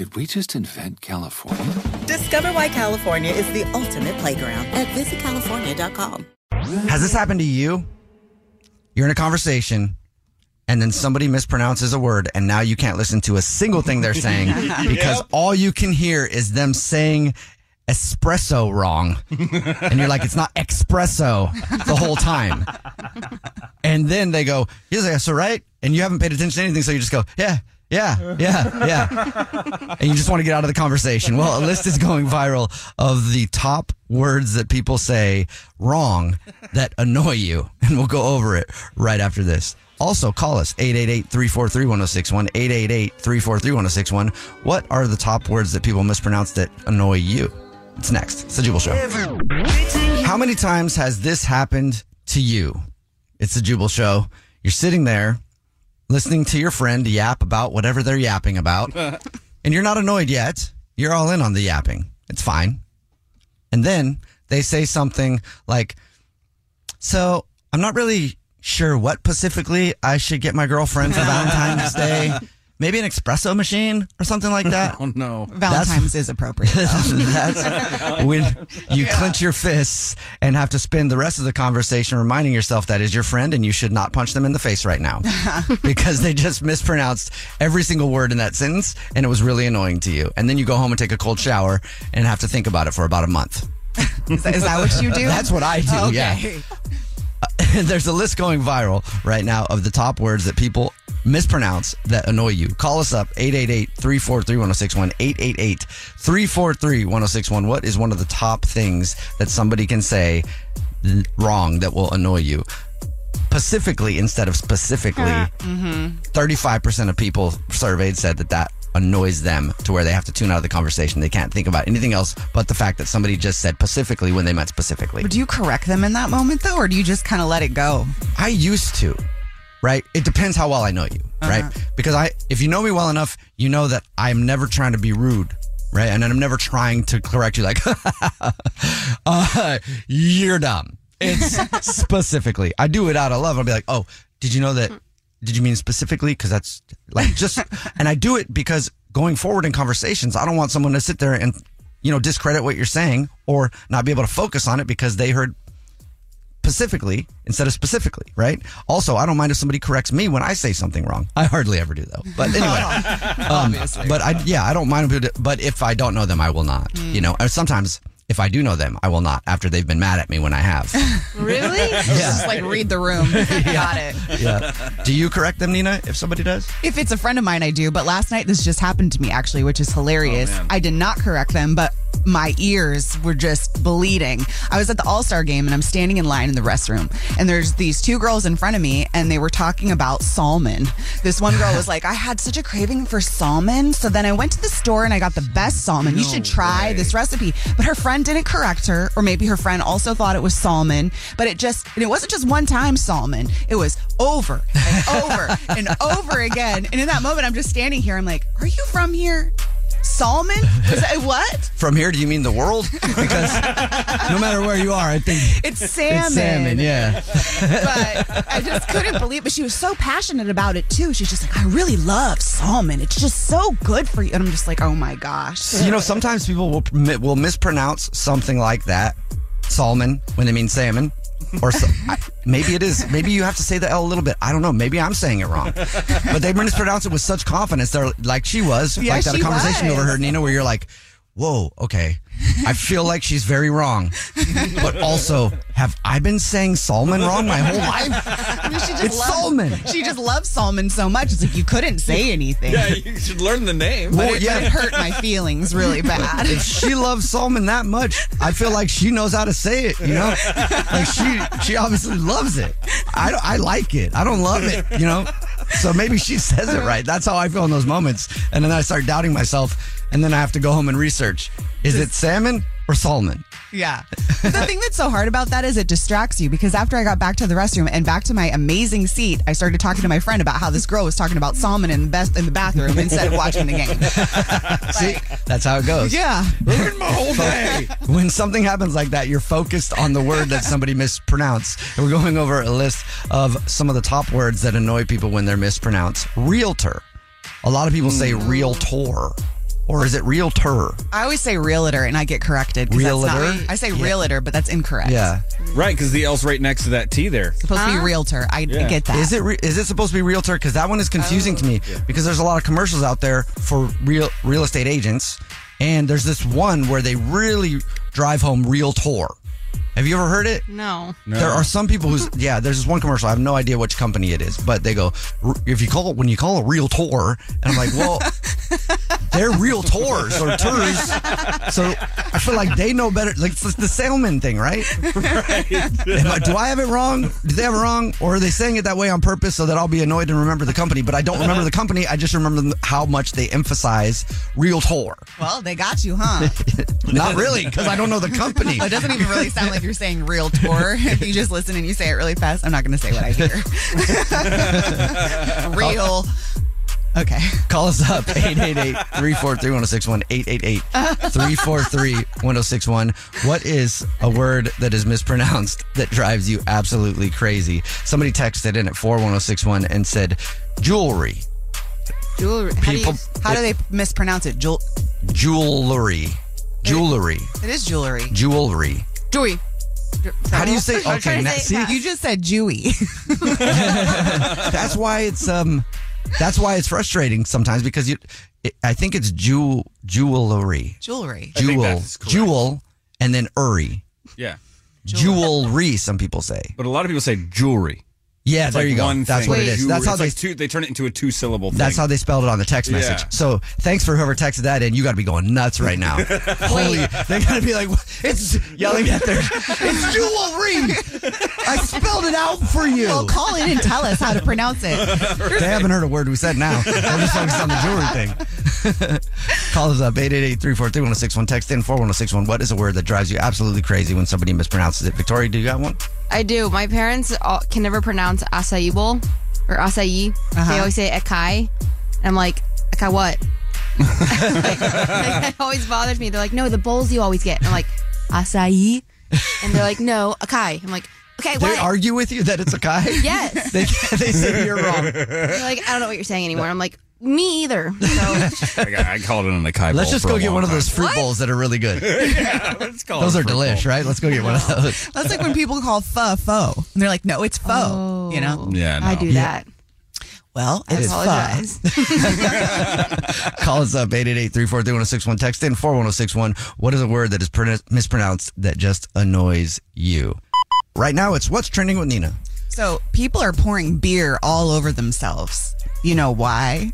Did we just invent California? Discover why California is the ultimate playground at visitcalifornia.com. Has this happened to you? You're in a conversation and then somebody mispronounces a word and now you can't listen to a single thing they're saying because Yep. all you can hear is them saying espresso wrong. and you're like, it's not espresso the whole time. And then they go, yes, that's all right. And you haven't paid attention to anything. So you just go, yeah, yeah, yeah, yeah. and you just want to get out of the conversation. Well, a list is going viral of the top words that people say wrong that annoy you. And we'll go over it right after this. Also, call us 888-343-1061, 888-343-1061. What are the top words that people mispronounce that annoy you? It's next. It's the Jubal Show. How many times has this happened to you? It's the Jubal Show. You're sitting there listening to your friend yap about whatever they're yapping about, and you're not annoyed yet. You're all in on the yapping. It's fine. And then they say something like, So I'm not really sure what specifically I should get my girlfriend for Valentine's Day. Maybe an espresso machine or something like that. Oh no. Valentine's is appropriate. That's when you clench your fists and have to spend the rest of the conversation reminding yourself that is your friend and you should not punch them in the face right now because they just mispronounced every single word in that sentence and it was really annoying to you. And then you go home and take a cold shower and have to think about it for about a month. Is that, is that what you do? That's what I do, Okay. yeah. And there's a list going viral right now of the top words that people mispronounce that annoy you. Call us up 888-343-1061 888-343-1061. What is one of the top things that somebody can say wrong that will annoy you? Pacifically instead of specifically. mm-hmm. 35% of people surveyed said that that annoys them to where they have to tune out of the conversation. They can't think about anything else but the fact that somebody just said Pacifically when they meant specifically. Do you correct them in that moment though, or do you just kind of let it go? I used to, right? It depends how well I know you, right? Uh-huh. Because I, if you know me well enough, you know that I'm never trying to be rude, right? And I'm never trying to correct you like, uh, you're dumb. It's specifically. I do it out of love. I'll be like, oh, did you know that? Did you mean specifically? Because that's like just, and I do it because going forward in conversations, I don't want someone to sit there and, you know, discredit what you're saying or not be able to focus on it because they heard specifically instead of specifically, right? Also, I don't mind if somebody corrects me when I say something wrong. I hardly ever do though. But anyway, um, but I yeah, I don't mind. if do- But if I don't know them, I will not. You know, or sometimes if I do know them, I will not. After they've been mad at me when I have. Really? Just like read the room. Got it. yeah. Do you correct them, Nina? If somebody does. If it's a friend of mine, I do. But last night, this just happened to me actually, which is hilarious. Oh. I did not correct them, but my ears were just bleeding. I was at the All Star game and I'm standing in line in the restroom, and there's these two girls in front of me, and they were talking about salmon. This one girl was like, I had such a craving for salmon. So then I went to the store and I got the best salmon. you should try this recipe. But her friend didn't correct her, or maybe her friend also thought it was salmon, but it just, and it wasn't just one time salmon, it was over and over and over again. And in that moment, I'm just standing here. I'm like, Are you from here? Salmon? Is that, what? From here, do you mean the world? Because no matter where you are, I think It's salmon. it's salmon. Yeah. But I just couldn't believe. But she was so passionate about it too. She's just like, I really love salmon. It's just so good for you. And I'm just like, oh my gosh. You know, sometimes people will will mispronounce something like that, salmon, when they mean salmon. Or so, I, maybe it is. Maybe you have to say the L a little bit. I don't know. Maybe I'm saying it wrong. But they mispronounce it with such confidence. They're like she was, Yeah, like that conversation was. over her, Nina, where you're like, "Whoa, okay." I feel like she's very wrong. But also, have I been saying salmon wrong my whole life? I mean, she just It's loves, salmon. She just loves salmon so much. It's like you couldn't say anything. Yeah, you should learn the name. Well, But yeah. it hurt my feelings really bad. if she loves salmon that much, I feel like she knows how to say it. You know, like she she obviously loves it. I I like it. I don't love it. You know, so maybe she says it right. That's how I feel in those moments, and then I start doubting myself, and then I have to go home and research: is it salmon or salmon? Yeah. the thing that's so hard about that is it distracts you because after I got back to the restroom and back to my amazing seat, I started talking to my friend about how this girl was talking about salmon in the best in the bathroom instead of watching the game. See, that's how it goes. Yeah. Ruined my whole day. When something happens like that, you're focused on the word that somebody mispronounced. And we're going over a list of some of the top words that annoy people when they're mispronounced. Realtor. A lot of people say hmm. realtor. Or is it realtor? I always say realtor and I get corrected. 'cause that's not- Realtor? I say realtor, but that's incorrect. Yeah. Right, because the L's right next to that T there. It's supposed to be realtor. I Yeah. get that. Is it re- is it supposed to be realtor? Because that one is confusing to me. Oh. Because there's a lot of commercials out there for real real estate agents, and there's this one where they really drive home realtor. Have you ever heard it? No. There are some people who's yeah. There's this one commercial. I have no idea which company it is, but they go if you call when you call a realtor, and I'm like, well, they're realtors or tours, so I feel like they know better. Like it's the salmon thing, right? Am I- do I have it wrong? Do they have it wrong, or are they saying it that way on purpose so that I'll be annoyed and remember the company? But I don't remember the company. I just remember how much they emphasize realtor. well, they got you, huh? Not really, because I don't know the company. it doesn't even really sound like you're saying realtor. if you just listen and you say it really fast, I'm not going to say what I hear. Real. Okay. Call us up 888-343-1061 888-343-1061 What is a word that is mispronounced that drives you absolutely crazy? Somebody texted in at 41061 and said jewelry. Jewelry. How do you- People How do they mispronounce it? Jewel- jewelry. Jewelry. it is jewelry. Jewelry. Jewelry. How do you say okay, now, say see fast. You just said Jewy. that's why it's um that's why it's frustrating sometimes because you it, I think it's jewel jewelry. jewelry. think Jewel. that's correct. Jewel and then uri. Yeah. Jewelry, some people say. But a lot of people say jewelry. Yeah, It's there like you go. One That's thing. what it is. That's how they. like two, they turn it into a two syllable thing. that's how they spelled it on the text message. Yeah. So thanks for whoever texted that in. You got to be going nuts right now. Holy, they got to be like, it's yelling at their, it's jewelry. I spelled it out for you. Well, call in and tell us how to pronounce it. They haven't heard a word we said now. They're just focused on the jewelry thing. Call us up 888-343-1061. Text in 41061. What is a word that drives you absolutely crazy when somebody mispronounces it? Victoria, do you got one? I do. My parents all, can never pronounce acai bowl or acai. Uh-huh. They always say acai. And I'm like, acai what? like, like, it always bothers me. They're like, no, the bowls you always get. And I'm like, acai. And they're like, no, acai. I'm like, okay, what? They argue with you that it's a kai? yes. They, they say you're wrong. They're like, I don't know what you're saying anymore. I'm like, me either. So I, I called it an acai Let's just for go a get one of those fruit bowls that are really good. yeah, let's call Those it are delish, bowl. right? Let's go get one of those. That's like when people call pho pho. And they're like, no, it's pho. Oh. You know? Yeah, no. I do that. Well, I it's pho. apologize. Call us up 888-343-1061. Text in 41061. What is a word that is pron- mispronounced that just annoys you? Right now, it's what's trending with Nina. So people are pouring beer all over themselves. You know why?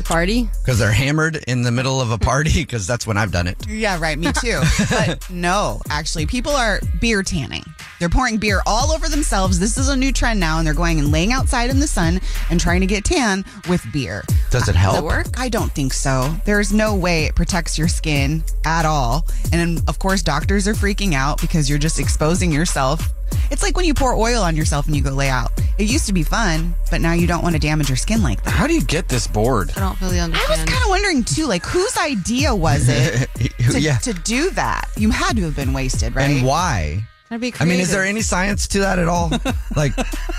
The party? Because they're hammered in the middle of a party. Because that's when I've done it. Yeah, right. Me too. but no, actually, people are beer tanning. They're pouring beer all over themselves. This is a new trend now, and they're going and laying outside in the sun and trying to get tan with beer. Does it uh, help? I don't think so. There's no way it protects your skin at all. And of course, doctors are freaking out because you're just exposing yourself. It's like when you pour oil on yourself and you go lay out. It used to be fun, but now you don't want to damage your skin like that. How do you get this bored? I don't really understand. I was kind of wondering too, like whose idea was it to, yeah. to do that? You had to have been wasted, right? And why? Gotta be I mean, is there any science to that at all? Like,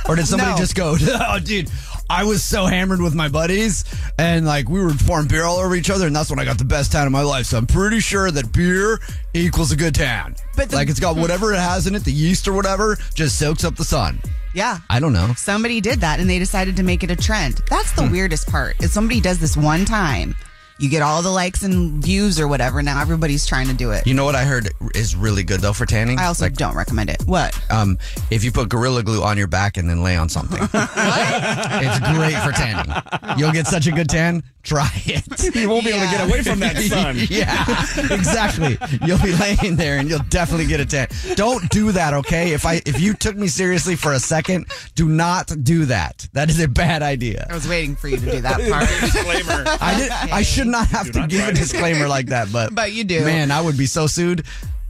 or did somebody No. just go, oh, dude, I was so hammered with my buddies and like we were pouring beer all over each other and that's when I got the best tan of my life. So I'm pretty sure that beer equals a good tan. But the- like it's got whatever it has in it, the yeast or whatever, just soaks up the sun. Yeah. I don't know. Somebody did that and they decided to make it a trend. That's Hmm. the weirdest part. Is somebody does this one time, you get all the likes and views or whatever. Now everybody's trying to do it. You know what I heard is really good though for tanning? I also Like, don't recommend it. What? um, if you put Gorilla Glue on your back and then lay on something. it's great for tanning. You'll get such a good tan. Try it. You won't be able to get away from that sun. yeah, exactly. You'll be laying there and you'll definitely get a tan. Don't do that, okay? If I if you took me seriously for a second, do not do that. That is a bad idea. I was waiting for you to do that part. Disclaimer. I did. I should not have Do to not give a this. disclaimer like that, but But you do. Man, I would be so sued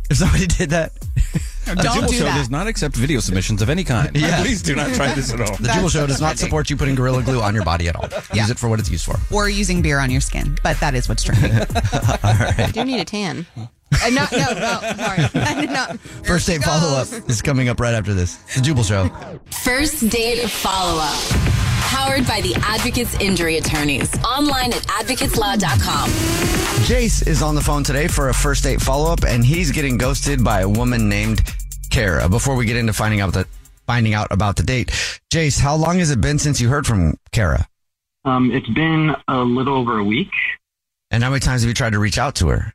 if somebody did that. The Don't Jubal do Show that. does not accept video submissions of any kind. Yeah. Please do not try this at all. The Jubal Show does not support you putting Gorilla Glue on your body at all. Yeah. Use it for what it's used for. or using beer on your skin. But that is what's trending. I do need a tan. Uh, no, no, no, sorry. I did not. First date follow up is coming up right after this. The Jubal Show. First date follow up. Powered by the Advocates Injury Attorneys. Online at advocateslaw.com. Jace is on the phone today for a first date follow up, and he's getting ghosted by a woman named Kara. Before we get into finding out the finding out about the date, Jace, how long has it been since you heard from Kara? Um, it's been a little over a week. And how many times have you tried to reach out to her?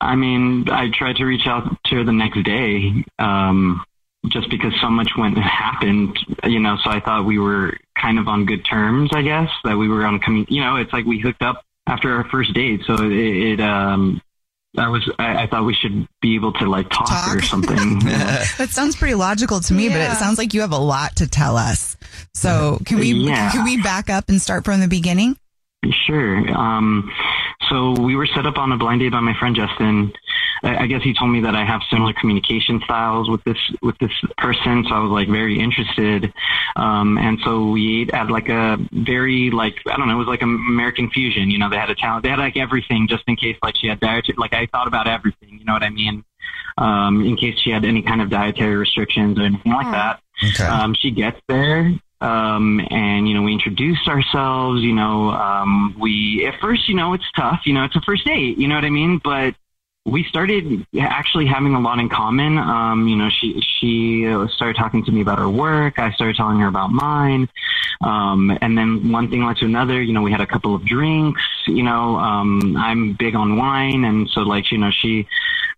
I mean, I tried to reach out to her the next day, um, just because so much went happened, you know. So I thought we were kind of on good terms, I guess. That we were on, commu- you know, it's like we hooked up after our first date. So it, it um, I was, I, I thought we should be able to like talk, or something. that sounds pretty logical to me, but it sounds like you have a lot to tell us. So can we Yeah. can we back up and start from the beginning? Sure. Um, so we were set up on a blind date by my friend Justin. I, I guess he told me that I have similar communication styles with this with this person, so I was like very interested. Um, and so we ate at like a very like I don't know, it was like an American fusion. You know, they had a talent, they had like everything just in case like she had dietary. Like I thought about everything. You know what I mean? Um, in case she had any kind of dietary restrictions or anything like that. Okay. Um, she gets there, um, and you know we introduce ourselves. You know, um, we at first, you know, it's tough. You know, it's a first date. You know what I mean? But we started actually having a lot in common. Um, you know, she she started talking to me about her work. I started telling her about mine, um, and then one thing led to another. You know, we had a couple of drinks. You know, um, I'm big on wine, and so like you know she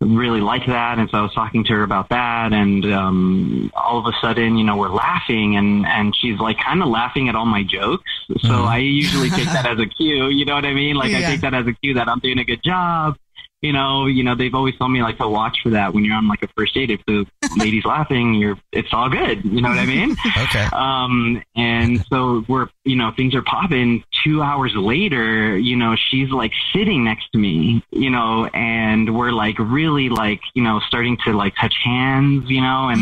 really liked that. And so I was talking to her about that. And um all of a sudden you know we're laughing. And and she's like kind of laughing at all my jokes. So I usually take that as a cue. You know what I mean? Like I take that as a cue that I'm doing a good job you know you know they've always told me like to watch for that when you're on like a first date if the lady's laughing you're it's all good you know what I mean Okay. um, and so we're, you know, things are popping. Two hours later, you know, she's like sitting next to me, you know, and we're like really like, you know, starting to like touch hands, you know, and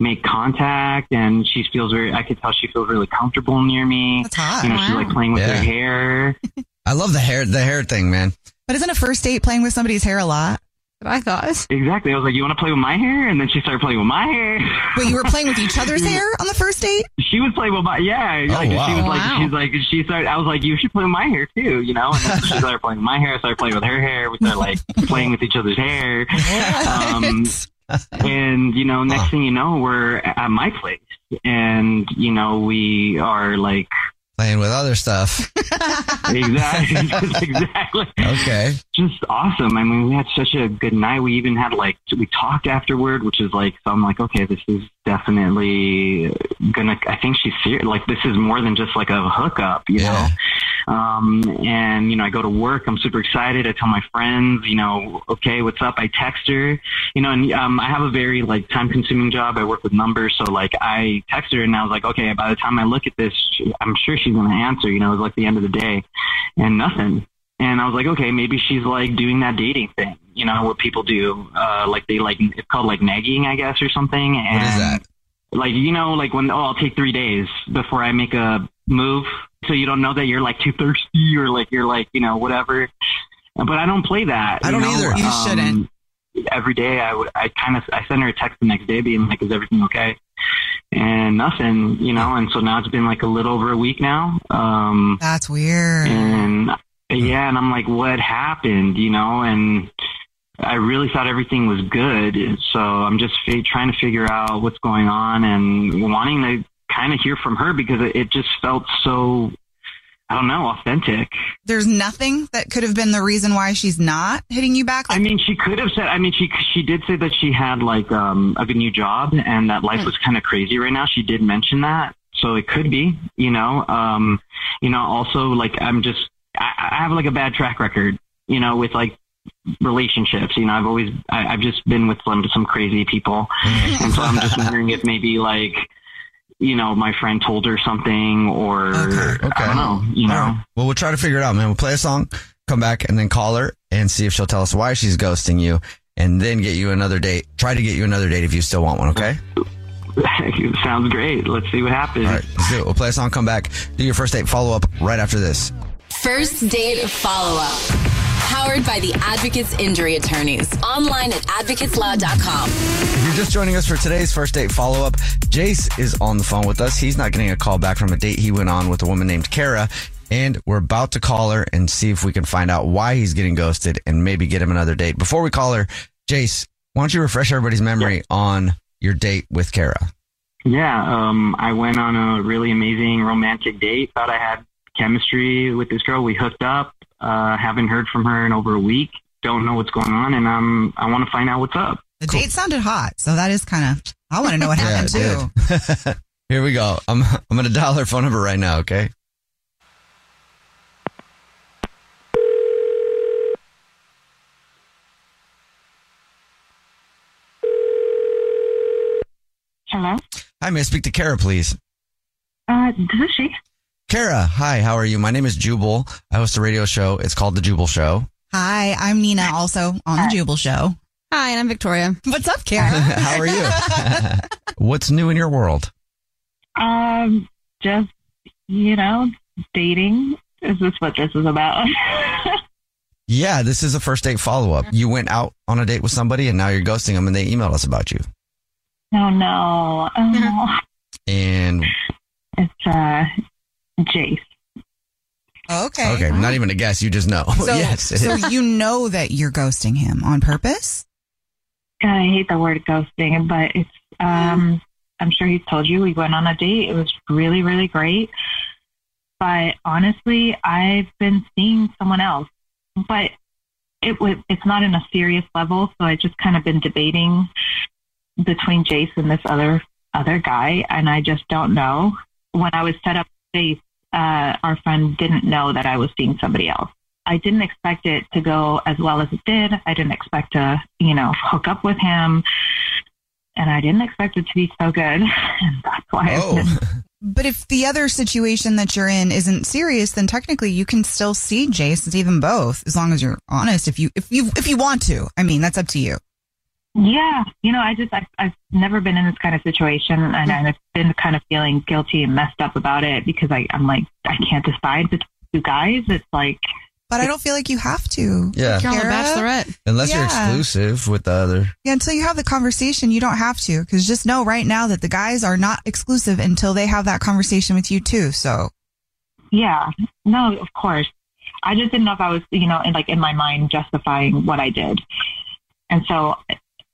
make contact. And she feels very, I could tell she feels really comfortable near me. That's hot. You know, she's like playing with Yeah. her hair. I love the hair the hair thing, man. But isn't a first date playing with somebody's hair a lot? But I thought. Exactly. I was like, you want to play with my hair? And then she started playing with my hair. Wait, you were playing with each other's hair on the first date? she was playing with my yeah. like, wow. She was like Wow. she's like she started. I was like you should play with my hair too, you know. And then she started playing with my hair. I started playing with her hair. We started like playing with each other's hair. Um, and you know, next thing you know, we're at my place, and you know, we are like Playing with other stuff. exactly, exactly. Okay. just awesome. I mean, we had such a good night. We even had like we talked afterward, which is like so. I'm like, okay, this is definitely gonna. I think she's serious. Like this is more than just like a hookup, you Yeah. know. Um, and, you know, I go to work. I'm super excited. I tell my friends, you know, okay, what's up? I text her, you know, and um, I have a very like time consuming job. I work with numbers. So like I text her and I was like, okay, by the time I look at this, she, I'm sure she's to answer, you know, it was like the end of the day and nothing. And I was like, okay, maybe she's like doing that dating thing, you know, what people do. Uh, like they like, it's called like nagging, I guess, or something. And What is that? like you know like when oh i'll take three days before i make a move so you don't know that you're like too thirsty or like you're like you know whatever but i don't play that I don't know? either. You shouldn't every day i would i kind of i send her a text the next day being like is everything okay and nothing you know and so now it's been like a little over a week now um That's weird. and yeah, and I'm like, what happened? You know, and I really thought everything was good. So I'm just fi- trying to figure out what's going on and wanting to kind of hear from her because it, it just felt so, I don't know, authentic. There's nothing that could have been the reason why she's not hitting you back. I mean, she could have said. I mean, she she did say that she had like um, a good new job and that life was kind of crazy right now. She did mention that, so it could be. You know, um, you know. Also, like I'm just I, I have like a bad track record. You know, with like relationships. You know, I've always I, I've just been with some some crazy people, and so I'm just wondering if maybe like. You know, my friend told her something, or okay I don't know. You know, right. Well, we'll try to figure it out, man. We'll play a song, come back, and then call her and see if she'll tell us why she's ghosting you, and then get you another date. Try to get you another date if you still want one, okay? sounds great. Let's see what happens. All right, let's do it. We'll play a song, come back, do your first date follow up right after this. First date follow up. Powered by the Advocates Injury Attorneys. Online at advocateslaw.com. If you're just joining us for today's first date follow up, Jace is on the phone with us. He's not getting a call back from a date he went on with a woman named Kara. And we're about to call her and see if we can find out why he's getting ghosted and maybe get him another date. Before we call her, Jace, why don't you refresh everybody's memory on your date with Kara? Yeah, um, I went on a really amazing romantic date. Thought I had chemistry with this girl. We hooked up. Uh, haven't heard from her in over a week. Don't know what's going on, and um, I want to find out what's up. The date sounded hot, so that is kind of. I want to know what happened Yeah, too. Here we go. I'm I'm gonna dial her phone number right now, okay? Hello. Hi, may I speak to Kara, please? Uh, this is she. Kara, hi, how are you? My name is Jubal. I host a radio show. It's called The Jubal Show. Hi, I'm Nina, also on the Jubal Show. Hi, and I'm Victoria. What's up, Kara? how are you? What's new in your world? Um, just you know, dating. Is this what this is about? Yeah, this is a first date follow up. You went out on a date with somebody and now you're ghosting them and they emailed us about you. no, no. Oh, And it's uh, Jace. Okay. okay, not even a guess, you just know. So, yes. so is. you know that you're ghosting him on purpose? I hate the word ghosting, but it's. Um, I'm sure he's told you we went on a date. It was really, really great. But honestly, I've been seeing someone else. But it was. It's not in a serious level, so I just kind of been debating between Jace and this other other guy, and I just don't know. When I was set up with Jace, uh, our friend didn't know that I was seeing somebody else. I didn't expect it to go as well as it did. I didn't expect to, you know, hook up with him. And I didn't expect it to be so good. And that's why I've been But if the other situation that you're in isn't serious, then technically you can still see Jace and see them both as long as you're honest. If you if you if you want to, I mean that's up to you. Yeah, you know, I just I've, I've never been in this kind of situation, and I've been kind of feeling guilty and messed up about it because I I'm like I can't decide between two guys. It's like, But I don't feel like you have to. Yeah. You're on the Bachelorette. Unless you're Yeah. exclusive with the other. Yeah, until you have the conversation, you don't have to. Because just know right now that the guys are not exclusive until they have that conversation with you too. So yeah, no, of course. I just didn't know if I was, you know, in, like in my mind justifying what I did, and so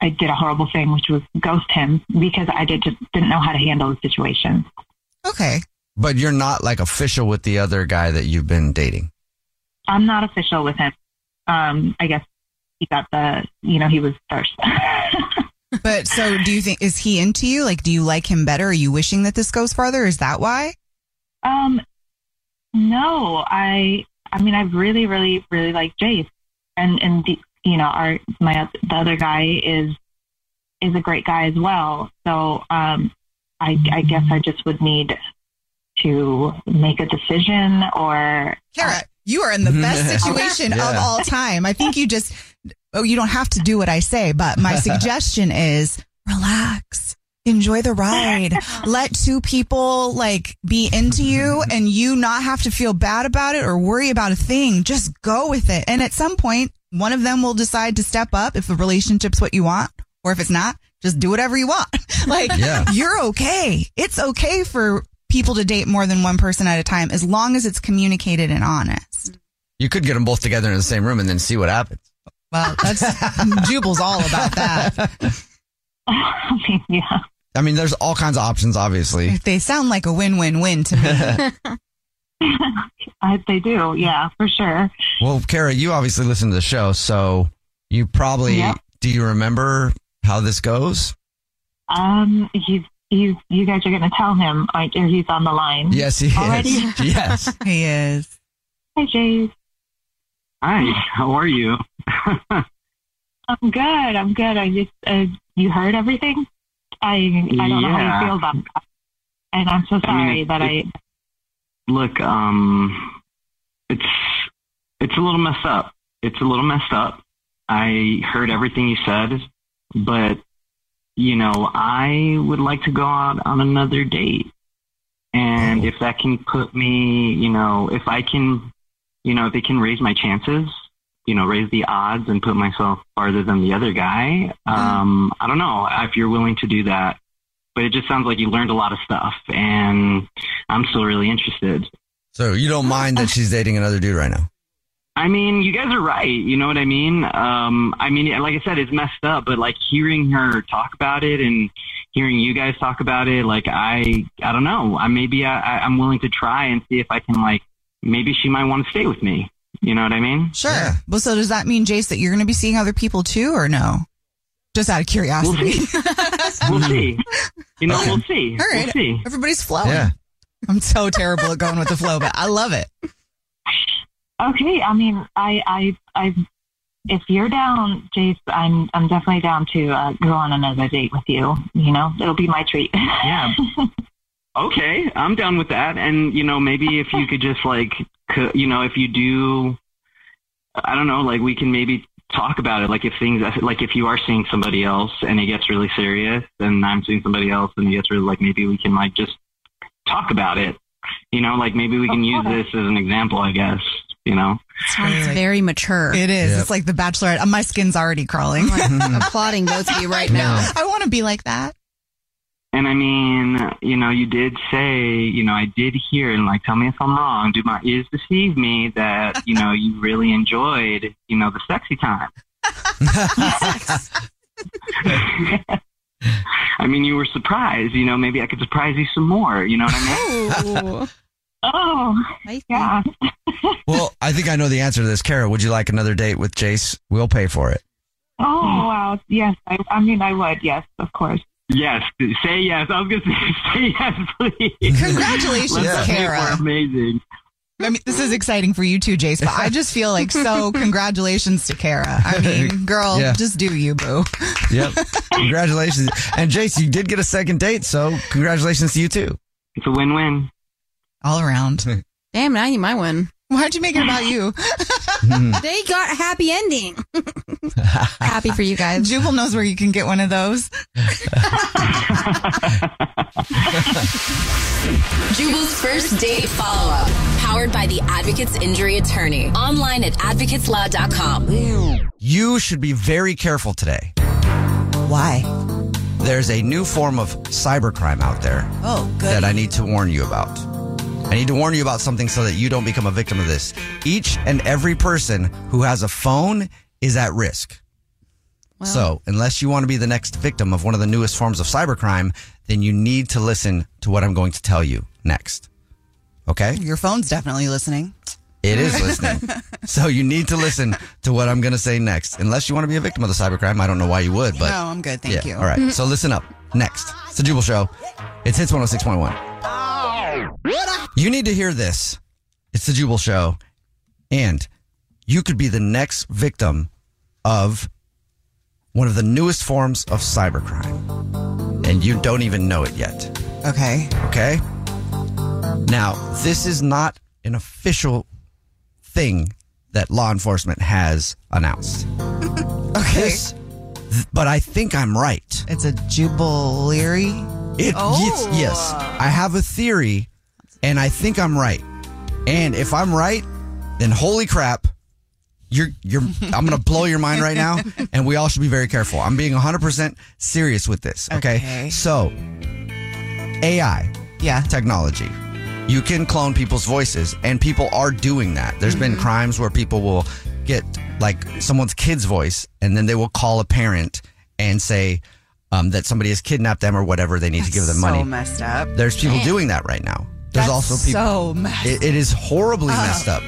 I did a horrible thing, which was ghost him because I did just didn't know how to handle the situation. okay, But you're not like official with the other guy that you've been dating. I'm not official with him. Um, I guess he got the, you know, he was first. but so do you think is he into you? Like, do you like him better? Are you wishing that this goes farther? Is that why? Um, No, I I mean I really really really like Jace, and and the, you know our my the other guy is is a great guy as well. So um, I I guess I just would need to make a decision or Kara, you are in the best situation of all time. I think you just, oh, you don't have to do what I say, but my suggestion is relax. Enjoy the ride. Let two people like be into you and you not have to feel bad about it or worry about a thing. Just go with it. And at some point, one of them will decide to step up if the relationship's what you want, or if it's not, just do whatever you want. like Yeah. you're okay. It's okay for people to date more than one person at a time as long as it's communicated and honest. You could get them both together in the same room and then see what happens. Well, that's Jubal's all about that. Yeah. I mean, there's all kinds of options, obviously. They sound like a win-win-win to me. I, they do, yeah, for sure. Well, Kara, you obviously listen to the show, so you probably Yep. do you remember how this goes? Um, he's he's you guys are going to tell him, or or he's on the line. Yes, he is. Yes. he is. Hi, Jace. Hi, how are you? I'm good. I'm good. I just uh, you heard everything. I I don't know how you feel about that, and I'm so I sorry mean, it- that I. Look, um, it's it's a little messed up. It's a little messed up. I heard everything you said, but you know, I would like to go out on another date, and if that can put me, you know, if I can, you know, if it can raise my chances, you know, raise the odds and put myself farther than the other guy. Um, I don't know if you're willing to do that, but it just sounds like you learned a lot of stuff, and I'm still really interested. So you don't mind that she's dating another dude right now? I mean, you guys are right. You know what I mean? Um, I mean, like I said, it's messed up, but like hearing her talk about it and hearing you guys talk about it, like I, I don't know. I maybe I, I, I'm willing to try and see if I can like maybe she might want to stay with me. You know what I mean? Sure. Well, so does that mean, Jace, that you're going to be seeing other people too, or no? Just out of curiosity. We'll see. You know, we'll see. All right. We'll see. Everybody's flowing. Yeah. I'm so terrible at going with the flow, but I love it. Okay, I mean, I, I, I, if you're down, Jace, I'm, I'm definitely down to uh, go on another date with you. You know, it'll be my treat. Yeah. Okay, I'm down with that. And you know, maybe if you could just like, you know, if you do, I don't know, like we can maybe talk about it. Like if things, like if you are seeing somebody else and it gets really serious, and I'm seeing somebody else and it gets really like maybe we can like just talk about it. You know, like maybe we can use this as an example. I guess. You know. Sounds very mature. It is. It's like the Bachelorette. Uh, My skin's already crawling. I'm applauding both of you right now. I want to be like that. And I mean, you know, you did say, you know, I did hear, and like, tell me if I'm wrong. Do my ears deceive me that, you know, you really enjoyed, you know, the sexy time? I mean, you were surprised. You know, maybe I could surprise you some more. You know what I mean? oh, yeah. Well, I think I know the answer to this. Kara, would you like another date with Jace? We'll pay for it. Oh, wow. Yes. I, I mean, I would. Yes, of course. Yes. Say yes. I was going to say, say yes, please. Congratulations, Let's Kara. Amazing. I mean, this is exciting for you too, Jace, but I just feel like so congratulations to Kara. I mean, girl, Yeah. just do you, boo. Yep. congratulations. And Jace, you did get a second date, so congratulations to you too. It's a win-win. All around. Damn, now you might win. Why'd you make it about you? they got a happy ending. Happy for you guys. Jubal knows where you can get one of those. Jubal's first date follow up. Powered by the Advocates Injury Attorney. Online at advocateslaw.com. You should be very careful today. Why? There's a new form of cybercrime out there Oh, good. that I need to warn you about. I need to warn you about something so that you don't become a victim of this. Each and every person who has a phone is at risk. So, unless you want to be the next victim of one of the newest forms of cybercrime, then you need to listen to what I'm going to tell you next. Okay? Your phone's definitely listening. It is listening. so you need to listen to what I'm going to say next. Unless you want to be a victim of the cybercrime, I don't know why you would, but no, I'm good. Thank yeah, you. All right. So listen up. Next, it's the Jubal Show. It's Hits 106.1. You need to hear this. It's the Jubal Show, and you could be the next victim of one of the newest forms of cybercrime, and you don't even know it yet. Okay. Okay. Now, this is not an official thing that law enforcement has announced. Okay. This- but I think I'm right. It's a jubilee. It, oh. yes, yes. I have a theory, and I think I'm right. And if I'm right, then holy crap, you're you're. I'm gonna blow your mind right now, and we all should be very careful. I'm being 100 percent serious with this. Okay? Okay. So, AI, Yeah. technology. You can clone people's voices, and people are doing that. There's been mm-hmm. crimes where people will get like someone's kid's voice, and then they will call a parent and say um, that somebody has kidnapped them or whatever. They need to give them money. So messed up. There's people doing that right now. There's That's also people. so messed It- it is horribly up. messed up.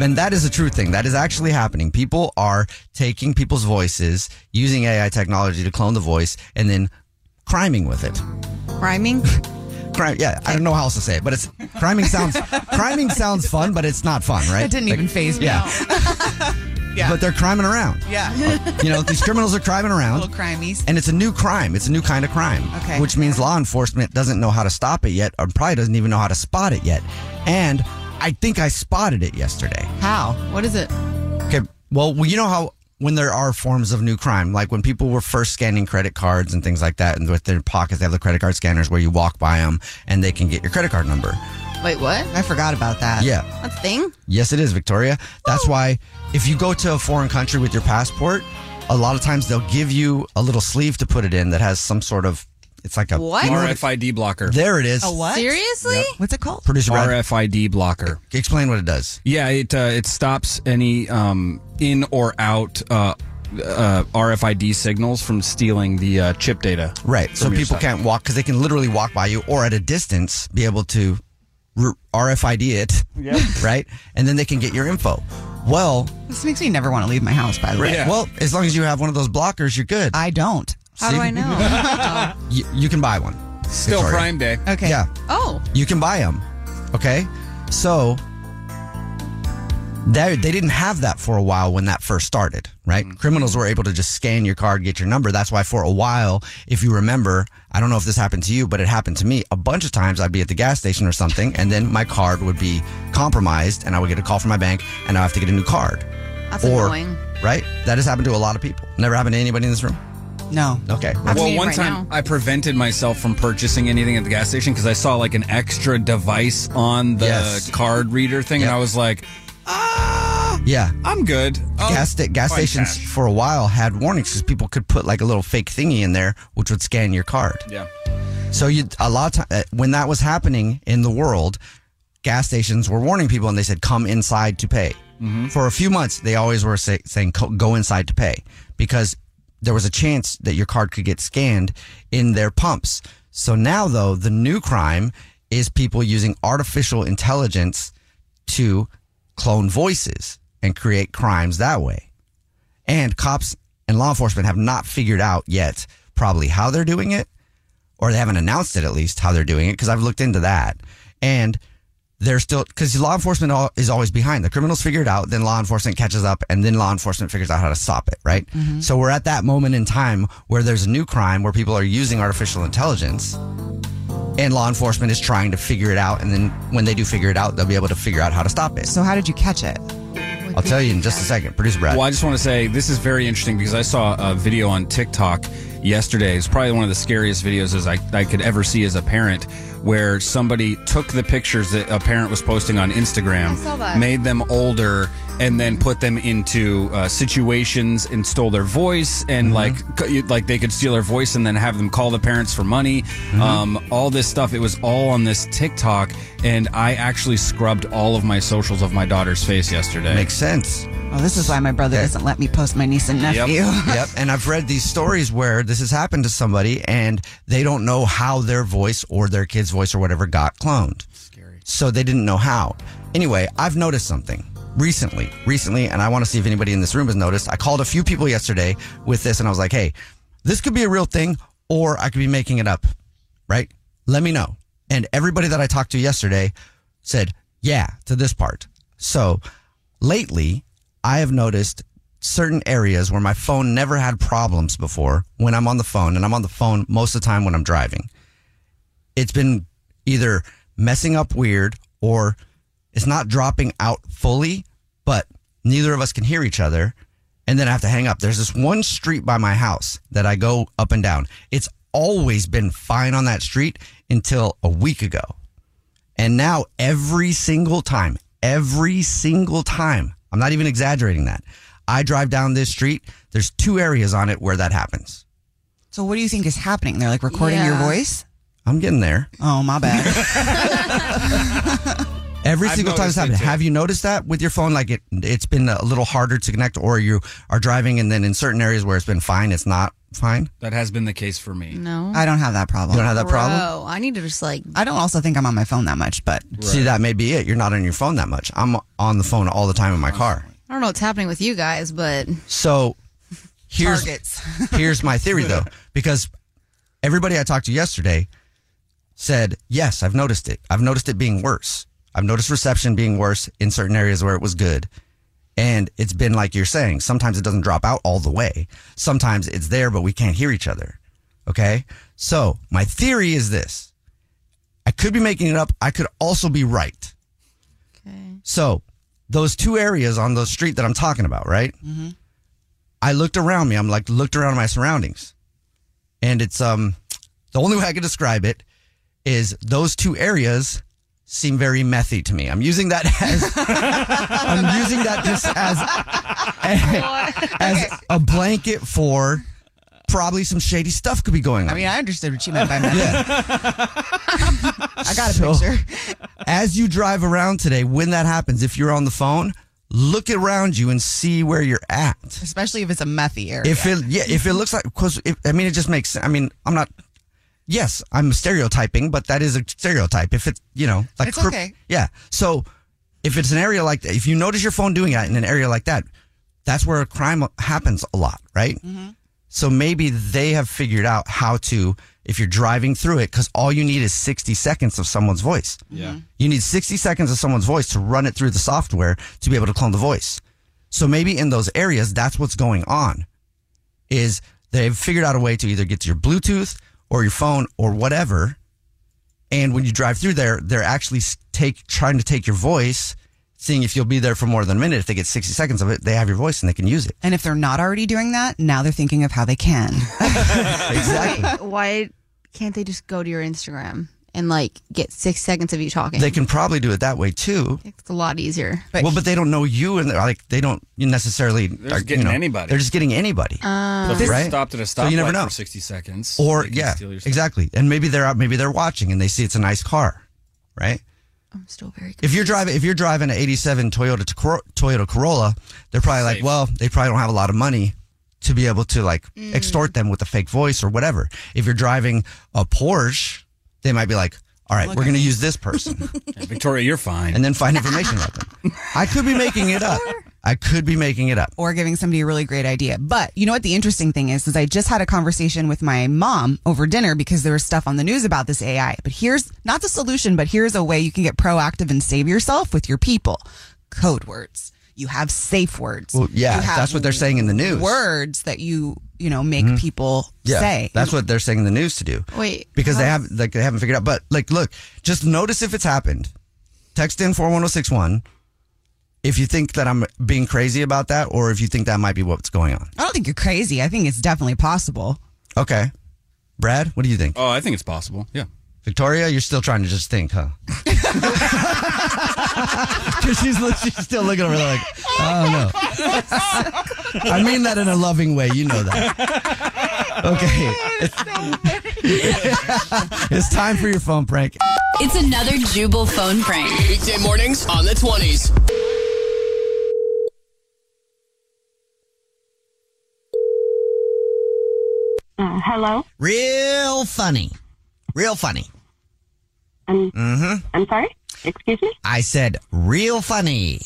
And that is a true thing. That is actually happening. People are taking people's voices, using AI technology to clone the voice, and then criming with it. Rhyming? Crime, yeah, I don't know how else to say it, but it's criming sounds criming sounds fun, but it's not fun, right? It didn't Like, even faze me. Yeah, Yeah. but they're criming around. Yeah. You know, these criminals are criming around. Little crimies. And it's a new crime. It's a new kind of crime. Okay. Which means law enforcement doesn't know how to stop it yet, or probably doesn't even know how to spot it yet. And I think I spotted it yesterday. How? What is it? Okay. Well, well, you know how when there are forms of new crime, like when people were first scanning credit cards and things like that, and with their pockets, they have the credit card scanners where you walk by them and they can get your credit card number. Wait, what? I forgot about that. Yeah. That's a thing? Yes, it is, Victoria. That's oh. why if you go to a foreign country with your passport, a lot of times they'll give you a little sleeve to put it in that has some sort of it's like a What? RFID blocker. There it is. A what? Seriously? What's it called? Producer Brad, RFID blocker. explain what it does. Yeah, it uh, it stops any um, in or out uh, uh, RFID signals from stealing the uh, chip data. Right. So people stuff. can't walk because they can literally walk by you or at a distance be able to RFID it. Right. And then they can get your info. Well, This makes me never want to leave my house, by the way. Yeah. well, as long as you have one of those blockers, you're good. I don't. How do I know? you, you can buy one. Still Victoria. Prime Day. Okay. Yeah. oh. You can buy them. Okay. So they, they didn't have that for a while when that first started, right? Mm-hmm. Criminals were able to just scan your card, get your number. That's why for a while, if you remember, I don't know if this happened to you, but it happened to me a bunch of times. I'd be at the gas station or something, and then my card would be compromised, and I would get a call from my bank, and I have to get a new card. That's or, annoying. right? That has happened to a lot of people. Never happened to anybody in this room. No. Okay. I'm Well, one right time now. I prevented myself from purchasing anything at the gas station because I saw like an extra device on the Yes. card reader thing, Yep. and I was like, ah, Yeah. I'm good. I'll gas sta- gas stations cash. for a while had warnings because people could put like a little fake thingy in there, which would scan your card. Yeah. So you a lot of time when that was happening in the world, gas stations were warning people, and they said come inside to pay. For a few months, they always were say, saying go inside to pay because there was a chance that your card could get scanned in their pumps. So now, though, the new crime is people using artificial intelligence to clone voices and create crimes that way. And cops and law enforcement have not figured out yet probably how they're doing it, or they haven't announced it at least how they're doing it because I've looked into that. And they're still because law enforcement is always behind. The criminals figure it out, then law enforcement catches up, and then law enforcement figures out how to stop it. Right. Mm-hmm. So we're at that moment in time where there's a new crime where people are using artificial intelligence, and law enforcement is trying to figure it out. And then when they do figure it out, they'll be able to figure out how to stop it. So how did you catch it? I'll tell you in just a second. Producer Brad. Well, I just want to say this is very interesting because I saw a video on TikTok yesterday. It's probably one of the scariest videos as I, I could ever see as a parent, where somebody took the pictures that a parent was posting on Instagram, I saw that. made them older, and then put them into uh, situations and stole their voice, and like c- like they could steal their voice and then have them call the parents for money. Um, all this stuff. It was all on this TikTok, and I actually scrubbed all of my socials of my daughter's face yesterday. Makes sense. Oh, this is why my brother doesn't let me post my niece and nephew. yep. And I've read these stories where this has happened to somebody and they don't know how their voice or their kid's voice or whatever got cloned. Scary. So they didn't know how. Anyway, I've noticed something recently, recently, and I want to see if anybody in this room has noticed. I called a few people yesterday with this and I was like, hey, this could be a real thing or I could be making it up, right? Let me know. And everybody that I talked to yesterday said, Yeah, to this part. So lately, I have noticed certain areas where my phone never had problems before when I'm on the phone, and I'm on the phone most of the time when I'm driving. It's been either messing up weird or it's not dropping out fully, but neither of us can hear each other. And then I have to hang up. There's this one street by my house that I go up and down. It's always been fine on that street until a week ago. And now every single time, every single time, I'm not even exaggerating that. I drive down this street, there's two areas on it where that happens. So what do you think is happening? They're like recording your voice? I'm getting there. Oh, my bad. Every I've single time it's noticed it happened. Have you noticed that with your phone? Like it, it's been a little harder to connect, or you are driving and then in certain areas where it's been fine, it's not fine. That has been the case for me. No. I don't have that problem. You don't have that problem. Bro, I need to just like I don't also think I'm on my phone that much, but See, that may be it. You're not on your phone that much. I'm on the phone all the time in my car. I don't know what's happening with you guys, but So here's targets. here's my theory though, because everybody I talked to yesterday said, yes, I've noticed it. I've noticed it being worse. I've noticed reception being worse in certain areas where it was good. And it's been like you're saying, sometimes it doesn't drop out all the way. Sometimes it's there, but we can't hear each other. Okay. So my theory is this. I could be making it up. I could also be right. okay. So those two areas on the street that I'm talking about, right? Hmm. I looked around me. I'm like looked around my surroundings, and it's um the only way I can describe it is those two areas seem very methy to me. I'm using that as I'm using that just as as a blanket for probably some shady stuff could be going on. I mean, I understood what you meant by that. I got a So- picture. as you drive around today, when that happens, if you're on the phone, look around you and see where you're at. Especially if it's a methy area. If it, yeah, if it looks like, because I mean, it just makes. I mean, I'm not. Yes, I'm stereotyping, but that is a stereotype. If it's, you know, like It's cryp- okay. Yeah. So if it's an area like that, if you notice your phone doing that in an area like that, that's where a crime happens a lot, right? Mm-hmm. So maybe they have figured out how to, if you're driving through it, because all you need is 60 seconds of someone's voice. Yeah. Mm-hmm. You need 60 seconds of someone's voice to run it through the software to be able to clone the voice. So maybe in those areas, that's what's going on. Is they've figured out a way to either get to your Bluetooth or your phone or whatever. And when you drive through there, they're actually take trying to take your voice, seeing if you'll be there for more than a minute. If they get 60 seconds of it, they have your voice and they can use it. and if they're not already doing that, now they're thinking of how they can. Exactly. why can't they just go to your Instagram and like get six seconds of you talking? they can probably do it that way too. It's a lot easier. But well, but they don't know you, and they're like they don't necessarily. They're are, getting you know, anybody. They're just getting anybody. Uh, So Right? stopped at a So you never stoplight know. for 60 seconds. or yeah, steal your stuff. exactly. And maybe they're out. Maybe they're watching, and they see it's a nice car, right? I'm still very. If you're driving, if you're driving an '87 Toyota Toyota Corolla, they're probably like, well, they probably don't have a lot of money to be able to like extort them with a fake voice or whatever. If you're driving a Porsche, they might be like, all right, we're going to use this person, Victoria, you're fine. and then find information about them. I could be making it up. I could be making it up. or giving somebody a really great idea. But you know what the interesting thing is is I just had a conversation with my mom over dinner because there was stuff on the news about this AI. But here's not the solution, but here's a way you can get proactive and save yourself with your people. Code words. You have safe words. Well, yeah, that's what they're saying in the news. Words that you, you know, make mm-hmm. people Yeah, say. that's what they're saying in the news to do. Wait, because they have like they haven't figured out. But like, look, just notice if it's happened. Text in four one zero six one if you think that I'm being crazy about that, or if you think that might be what's going on. I don't think you're crazy. I think it's definitely possible. Okay, Brad, what do you think? oh, I think it's possible. Yeah. Victoria, you're still trying to just think, huh? Because she's, she's still looking over there like, I don't know. I mean that in a loving way. You know that. Okay. It's, it's time for your phone prank. It's another Jubal phone prank. Weekday mornings on the 20s. Uh, hello. Real funny. Real funny. Um, Mm-hmm. I'm sorry. Excuse me. I said real funny.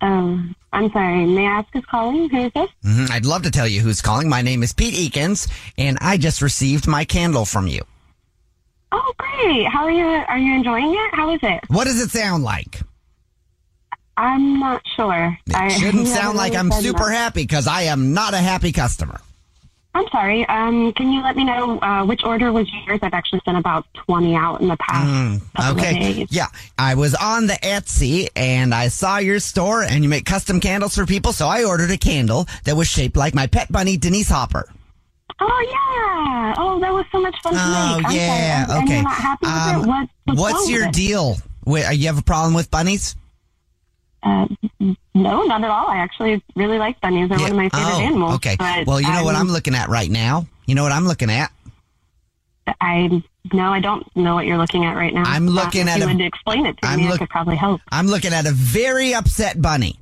Um, I'm sorry. May I ask who's calling? Who is this? hmm I'd love to tell you who's calling. My name is Pete Eakins, and I just received my candle from you. Oh, great. great. How are you? Are you enjoying it? How is it? What does it sound like? I'm not sure. It shouldn't sound like I'm super happy because I am not a happy customer. I'm sorry. Um, can you let me know uh, which order was yours? I've actually sent about 20 out in the past. Mm, okay. days. Yeah. I was on the Etsy and I saw your store and you make custom candles for people. So I ordered a candle that was shaped like my pet bunny, Denise Hopper. Oh yeah. Oh, that was so much fun to Oh, make. I'm yeah. sorry. And- and okay. you're not happy with Um, it? What, what's what's your it? deal? Wait, uh, you have a problem with bunnies? Uh, no, not at all. I actually really like bunnies. They're one of my favorite oh, animals. okay. but Well, you know what I'm- looking at right now? You know what I'm looking at? I no, I don't know what you're looking at right now. I'm Uh, looking if at you a- would explain it to I'm me. I look- could probably help. I'm looking at a very upset bunny.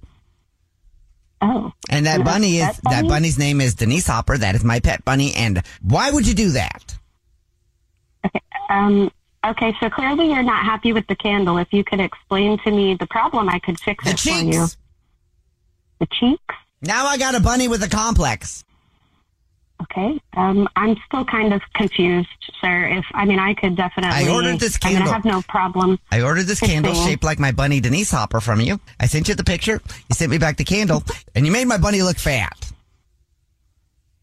Oh. And that bunny is upset that bunny's name is Denise Hopper. That is my pet bunny. And why would you do that? Um. Okay, so clearly you're not happy with the candle. If you could explain to me the problem, I could fix The it for you. cheeks. The cheeks. Now I got a bunny with a complex. Okay. Um, I'm still kind of confused, sir. If I mean, I could definitely. I ordered this I mean, candle. I have no problem. I ordered this candle fixing shaped like my bunny Denise Hopper from you. I sent you the picture. You sent me back the candle, and you made my bunny look fat.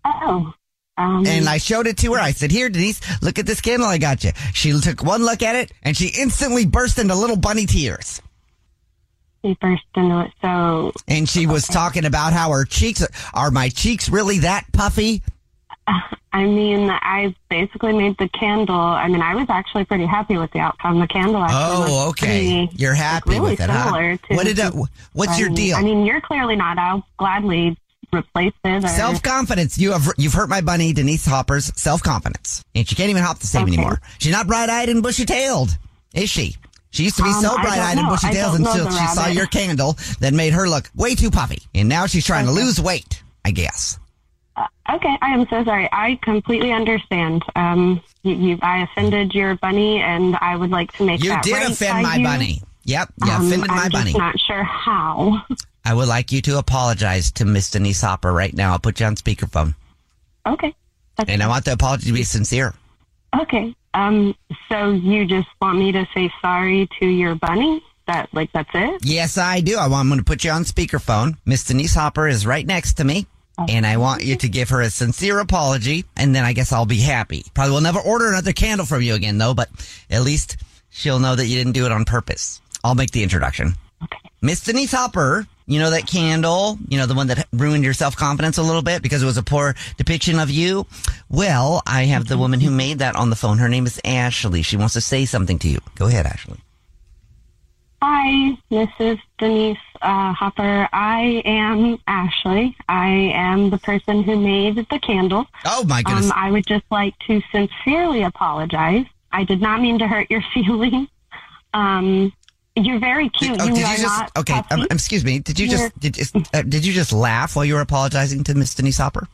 Oh. Um, And I showed it to her. I said, "Here, Denise, look at this candle I got you." She took one look at it, and she instantly burst into little bunny tears. She burst into it. So And she was talking about how her cheeks are, are my cheeks really that puffy? I mean, I basically made the candle. I mean, I was actually pretty happy with the outcome. The candle. Actually Oh, okay. pretty- You're happy really with it, huh? What did it, what's your Um, deal? I mean, you're clearly not. I'll gladly replace it. Self confidence. You have you've hurt my bunny Denise Hopper's self confidence, and she can't even hop the same Okay. anymore. She's not bright eyed and bushy tailed, is she? She used to be Um, so bright eyed and bushy tailed until she saw your candle that made her look way too puffy, and now she's trying to lose weight. I guess. Okay, I am so sorry. I completely understand. Um, you, you, I offended your bunny, and I would like to make You that did right offend my you. bunny. Yep, you Um, offended my I'm bunny. Just not sure how. I would like you to apologize to Miss Denise Hopper right now. I'll put you on speakerphone, Okay. and I want the apology to be sincere. Okay. Um. So you just want me to say sorry to your bunny? That like that's it? Yes, I do. I want, I'm going to put you on speakerphone. Miss Denise Hopper is right next to me. And I want you to give her a sincere apology, and then I guess I'll be happy. Probably will never order another candle from you again, though, but at least she'll know that you didn't do it on purpose. I'll make the introduction. Okay. Miss Denise Hopper, you know that candle, you know, the one that ruined your self confidence a little bit because it was a poor depiction of you? Well, I have the woman who made that on the phone. Her name is Ashley. She wants to say something to you. Go ahead, Ashley. Hi, Mrs. Denise uh, Hopper. I am Ashley. I am the person who made the candle. Oh my goodness. Um, I would just like to sincerely apologize. I did not mean to hurt your feelings. Um, you're very cute. Oh, you did you just okay? Um, excuse me. Did you You're- just did, just- uh, did you just laugh while you were apologizing to Miss Denise Hopper?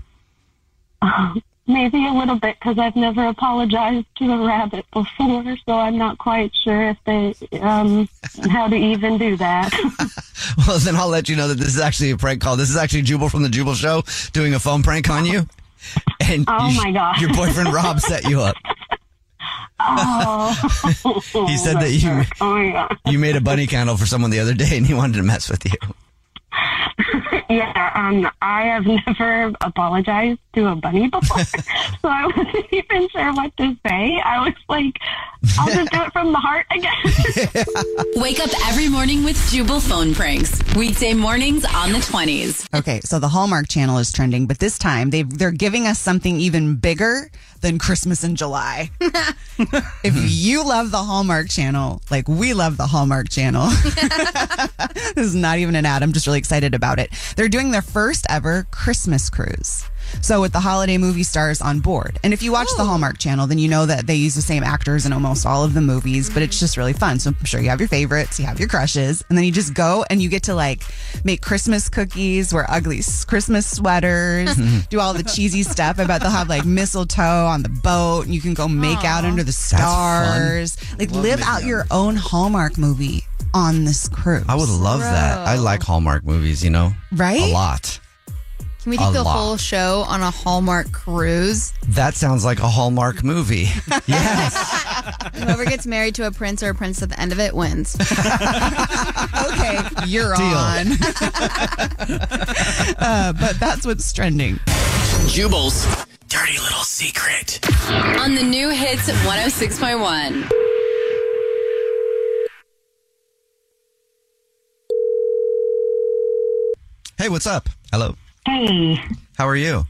Maybe a little bit because I've never apologized to a rabbit before, so I'm not quite sure if they um how to even do that. Well, then I'll let you know that this is actually a prank call. This is actually Jubal from the Jubal Show doing a phone prank on you. And Oh, you- my gosh. your boyfriend Rob set you up. Oh, He said that you oh my god. you made a bunny candle for someone the other day, and he wanted to mess with you. Yeah, um, I have never apologized to a bunny before, so I wasn't even sure what to say. I was like, I'll just do it from the heart again. Wake up every morning with Jubal phone pranks. Weekday mornings on the 20s. Okay, so the Hallmark Channel is trending, but this time they they're giving us something even bigger than Christmas in July. if you love the Hallmark Channel, like we love the Hallmark Channel, this is not even an ad. I'm just really excited about it. They're doing their first ever Christmas cruise. So with the holiday movie stars on board. And if you watch the oh. Hallmark Channel, then you know that they use the same actors in almost all of the movies, but it's just really fun. So I'm sure you have your favorites, you have your crushes, and then you just go and you get to like make Christmas cookies, wear ugly Christmas sweaters, do all the cheesy stuff. I bet they'll have like mistletoe on the boat and you can go make out under the stars. Like Love live out out. your own Hallmark movie on this cruise. I would love that. I like Hallmark movies. You know, Right? A lot. Can we do a the lot. whole show on a Hallmark cruise? That sounds like a Hallmark movie. Yes. Whoever gets married to a prince or a princess at the end of it wins. okay, you're Deal. on. uh, but that's what's trending. Jubal's dirty little secret. On the new hits 106.1. Hey, what's up? Hello. Hey, How are you?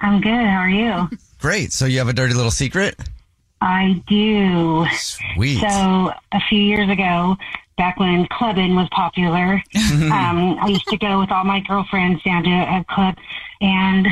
I'm good. How are you? Great. So you have a dirty little secret? I do. Sweet. So a few years ago, back when clubbing was popular, um, I used to go with all my girlfriends down to a club, and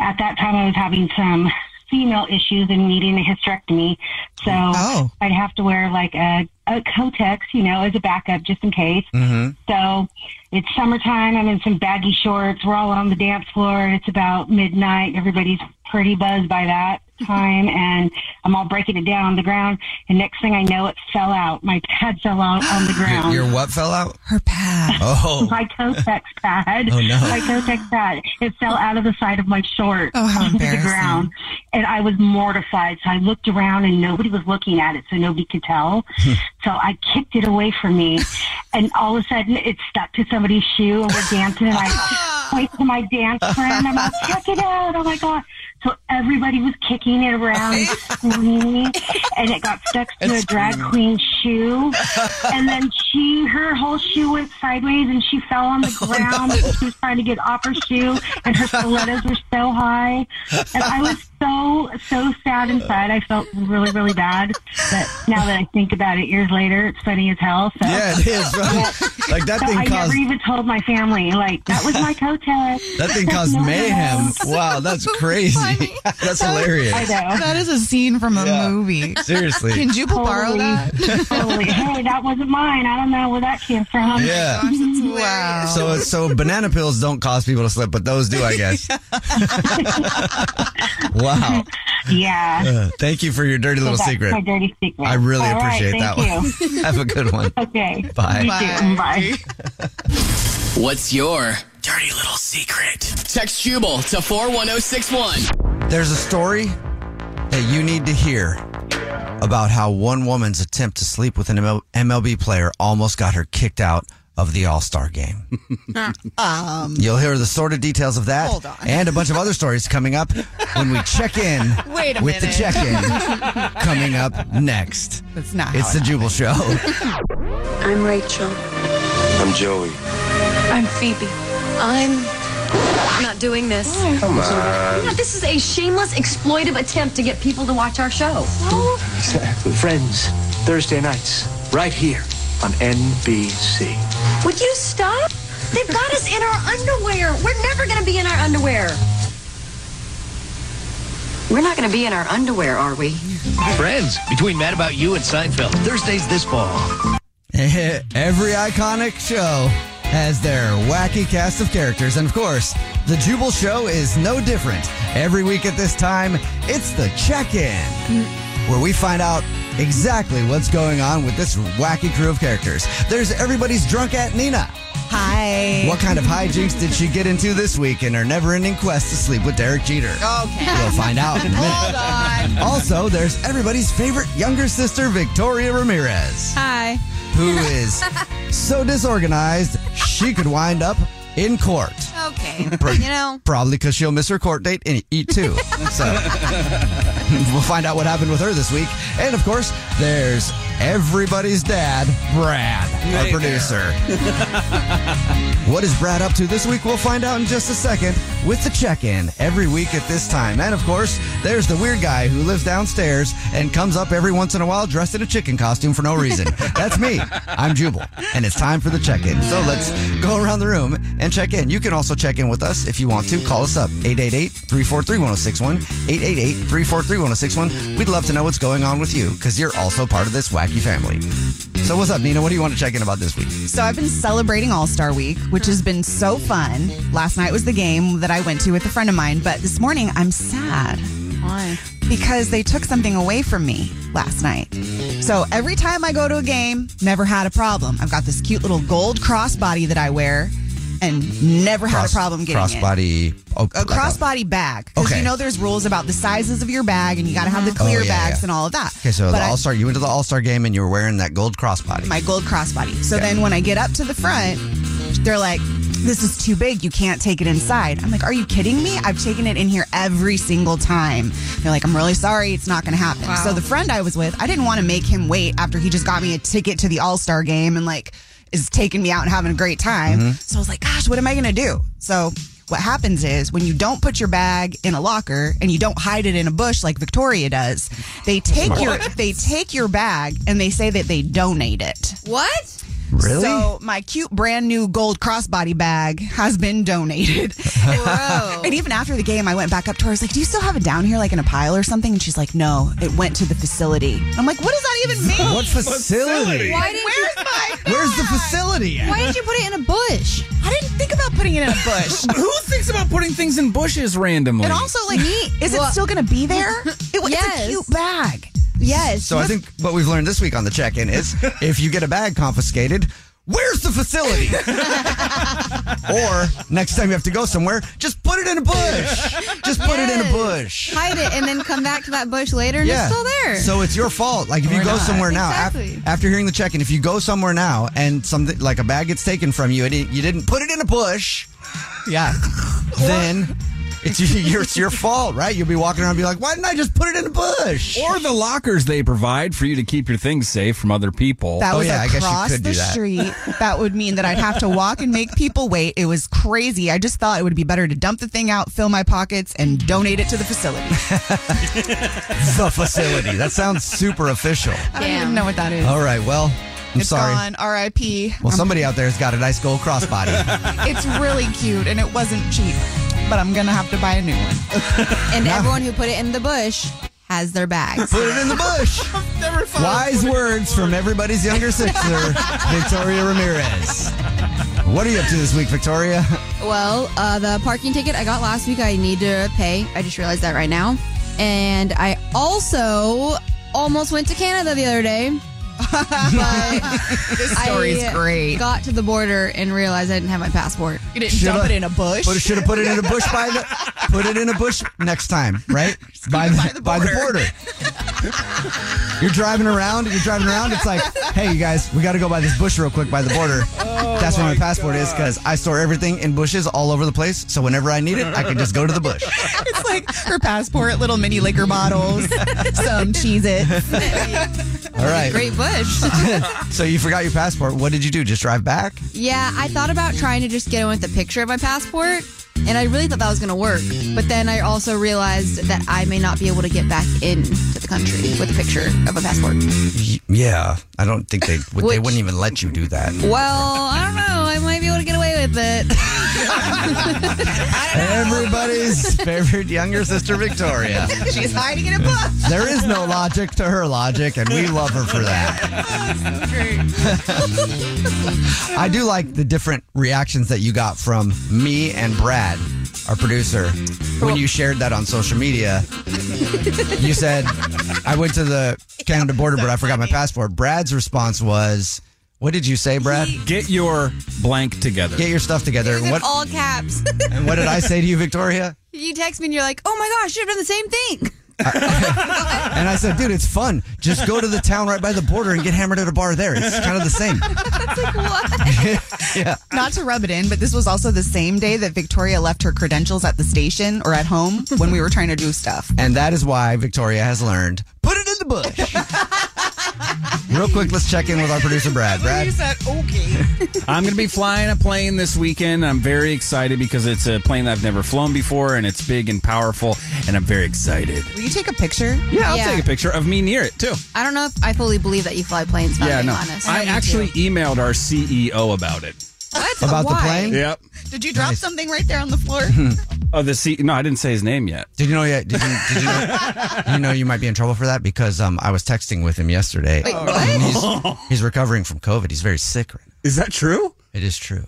at that time I was having some female issues and needing a hysterectomy. So Oh. I'd have to wear like a, a Kotex, you know, as a backup just in case. Mm-hmm. So it's summertime. I'm in some baggy shorts. We're all on the dance floor. It's about midnight. Everybody's pretty buzzed by that time. And I'm all breaking it down on the ground. And next thing I know, it fell out. My pad fell out on the ground. Your, your what fell out? Her pad. Oh. my Kotex pad. Oh, no. My Kotex pad. It fell out of the side of my short Oh, how onto the ground. And I was mortified. So I looked around and nobody was looking at it, so nobody could tell. Hmm. so I kicked it away from me. And all of a sudden it stuck to somebody's shoe and we're dancing and I point to my dance friend. I'm like, check it out. Oh my God. So everybody was kicking it around, and screaming, and it got stuck to a drag queen shoe. And then she, her whole shoe went sideways, and she fell on the oh, ground because she was trying to get off her shoe, and her stilettos were so high. And I was so, so sad inside. I felt really, really bad. But now that I think about it years later, it's funny as hell. So Yeah, it is. Right? Like that so thing I caused never even told my family. Like that was my co-test. that thing caused No one mayhem. knows. Wow, that's crazy. That's hilarious. I know. That is a scene from a Yeah. movie. Seriously. Can Jubal borrow Totally. that? Totally. Hey, that wasn't mine. I don't know where that came from. Oh yeah. wow. So so banana pills don't cause people to slip, but those do, I guess. wow. Yeah. Uh, thank you for your dirty little So that's secret. My dirty secret. I really All right, appreciate that thank one. you. Have a good one. Okay. Bye. You too. Bye. What's your dirty little secret? Text Jubal to 41061. There's a story that you need to hear about how one woman's attempt to sleep with an MLB player almost got her kicked out of the All Star game. um, You'll hear the sordid details of that Hold on. and a bunch of other stories coming up when we check in Wait a with the check in coming up next. That's not It's how the it Jubal Show. I'm Rachel. I'm Joey. I'm Phoebe. I'm not doing this. Come on. Yeah, this is a shameless, exploitive attempt to get people to watch our show. Exactly. Friends, Thursday nights, right here on NBC. Would you stop? They've got us in our underwear. We're never going to be in our underwear. We're not going to be in our underwear, are we? Friends, between Mad About You and Seinfeld, Thursdays this fall. Every iconic show has their wacky cast of characters. And of course, the Jubal Show is no different. Every week at this time, it's the check in, where we find out exactly what's going on with this wacky crew of characters. There's everybody's drunk Aunt Nina. Hi. What kind of hijinks did she get into this week in her never ending quest to sleep with Derek Jeter? Okay. We'll find out in a minute. Hold on. Also, there's everybody's favorite younger sister, Victoria Ramirez Hi. who is so disorganized she could wind up in court. Okay. You know, Probably because she'll miss her court date and eat too. So we'll find out what happened with her this week. And of course, there's everybody's dad, Brad, our Hey producer. what is Brad up to this week? We'll find out in just a second with the check in every week at this time. And of course, there's the weird guy who lives downstairs and comes up every once in a while dressed in a chicken costume for no reason. That's me. I'm Jubal. And it's time for the check in. So let's go around the room and check in. You can also check in with us if you want to. Call us up 888 343 1061. 888 343 1061. We'd love to know what's going on with you because you're also part of this wacky family. So, what's up, Nina? What do you want to check in about this week? So I've been celebrating All Star Week, which has been so fun. Last night was the game that I went to with a friend of mine, but this morning I'm sad. why? Because they took something away from me last night. So every time I go to a game, never had a problem. I've got this cute little gold crossbody that I wear. And never had a problem getting it. crossbody. Oh, A crossbody bag. Because Okay. you know there's rules about the sizes of your bag and you got to have the mm-hmm. clear Oh, yeah, bags yeah. and all of that. Okay, so But the All Star, you went to the All Star game and you were wearing that gold crossbody. my gold crossbody. So Okay. then when I get up to the front, they're like, this is too big. You can't take it inside. I'm like, are you kidding me? I've taken it in here every single time. They're like, I'm really sorry. It's not going to happen. Wow. So the friend I was with, I didn't want to make him wait after he just got me a ticket to the All Star game and like is taking me out and having a great time. Mhm. So I was like, gosh, what am I going to do? So what happens is when you don't put your bag in a locker and you don't hide it in a bush like Victoria does, they take your they take your bag and they say that they donate it. What? Really? So my cute brand new gold crossbody bag has been donated. and even after the game, I went back up to her. I was like, "Do you still have it down here, like in a pile or something?" And she's like, "No, it went to the facility." I'm like, "What does that even mean?" What facility? Why didn't Where's you? my? Where's the facility? at? Why didn't you put it in a bush? I didn't think about putting it in a bush. Who thinks about putting things in bushes randomly? And also, like, is it still going to be there? It, It's a cute bag. Yes. So I think what we've learned this week on the check-in is if you get a bag confiscated, where's the facility? or next time you have to go somewhere, just put it in a bush. Just put it in a bush. hide it and then come back to that bush later and it's still there. So it's your fault. Like if you Or go not. somewhere now, af- Exactly. after hearing the check-in, if you go somewhere now and something like a bag gets taken from you and it- you didn't put it in a bush, Yeah. then it's your, it's your fault, right? You'll be walking around and be like, why didn't I just put it in a bush? or the lockers they provide for you to keep your things safe from other people. That Oh, was yeah, I guess you across could the do that. street. That would mean that I'd have to walk and make people wait. It was crazy. I just thought it would be better to dump the thing out, fill my pockets, and donate it to the facility. the facility. That sounds super official. I don't even know what that is. All right, well, I'm it's sorry. gone. R.I.P. Well, somebody out there's got a nice gold crossbody. It's really cute and it wasn't cheap, but I'm gonna have to buy a new one. and everyone who put it in the bush has their bags. Put it in the bush. Wise words from everybody's younger sister, Victoria Ramirez. What are you up to this week, Victoria? Well, uh, the parking ticket I got last week, I need to pay. I just realized that right now. And I also almost went to Canada the other day. But This story's I great. Got to the border and realized I didn't have my passport. You didn't dump it in a bush. But should have put it in a bush by the. Put it in a bush next time, right? By the, by the border. You're driving around. You're driving around. It's like, hey, you guys, we got to go by this bush real quick by the border. Oh That's where my passport is because I store everything in bushes all over the place. So whenever I need it, I can just go to the bush. It's like her passport, little mini liquor bottles, some Cheez Its. All right. Great so you forgot your passport. What did you do? Just drive back? yeah, I thought about trying to just get in with a picture of my passport. And I really thought that was going to work. But then I also realized that I may not be able to get back into the country with a picture of a passport. Y- Yeah, I don't think they would. They Which- wouldn't even let you do that. Well, I don't know. I might be able to get away with it. Everybody's favorite younger sister, Victoria. She's hiding in a bush. There is no logic to her logic, and we love her for that. I do like the different reactions that you got from me and Brad, our producer, when you shared that on social media. You said, I went to the Canada border, but I forgot my passport. Brad's response was, What did you say, Brad? Get your blank together. Get your stuff together. in what, all caps. and what did I say to you, Victoria? you text me and you're like, oh my gosh, you should have done the same thing. And I said, dude, it's fun. Just go to the town right by the border and get hammered at a bar there. It's kind of the same. yeah. Not to rub it in, but this was also the same day that Victoria left her credentials at the station or at home when we were trying to do stuff. And that is why Victoria has learned put it in the bush. Real quick, let's check in with our producer, Brad. Brad, said, okay. I'm going to be flying a plane this weekend. I'm very excited because it's a plane that I've never flown before and it's big and powerful, and I'm very excited. Will you take a picture? Yeah, I'll Yeah. take a picture of me near it too. I don't know if I fully believe that you fly planes. If I'm yeah, being no. honest. I Me actually too. emailed our CEO about it. What? about the plane? Yep. Did you drop something right there on the floor? Oh, the C. No, I didn't say his name yet. did you know yet? Did you, did you know, you know you might be in trouble for that because um, I was texting with him yesterday. Wait, what? And he's, he's recovering from COVID. He's very sick right now. Is that true? It is true.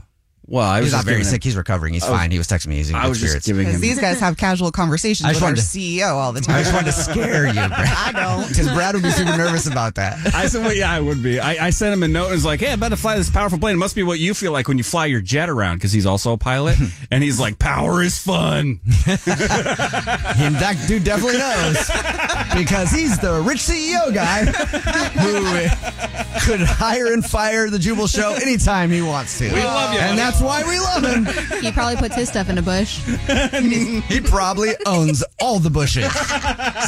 Well, I was he's not very giving him- sick. He's recovering. He's I was- fine. He was texting me. He's in I good was just spirits. giving Because these guys have casual conversations I with just our wanted to- CEO all the time. I just wanted to scare you, Brad. I don't. Because Brad would be super nervous about that. I said, well, yeah, I would be. I, I sent him a note and was like, hey, I'm about to fly this powerful plane. It must be what you feel like when you fly your jet around because he's also a pilot. and he's like, power is fun. And that dude definitely knows because he's the rich CEO guy who could hire and fire the Jubal Show anytime he wants to. We love you, and that's why we love him. He probably puts his stuff in a bush. he probably owns all the bushes.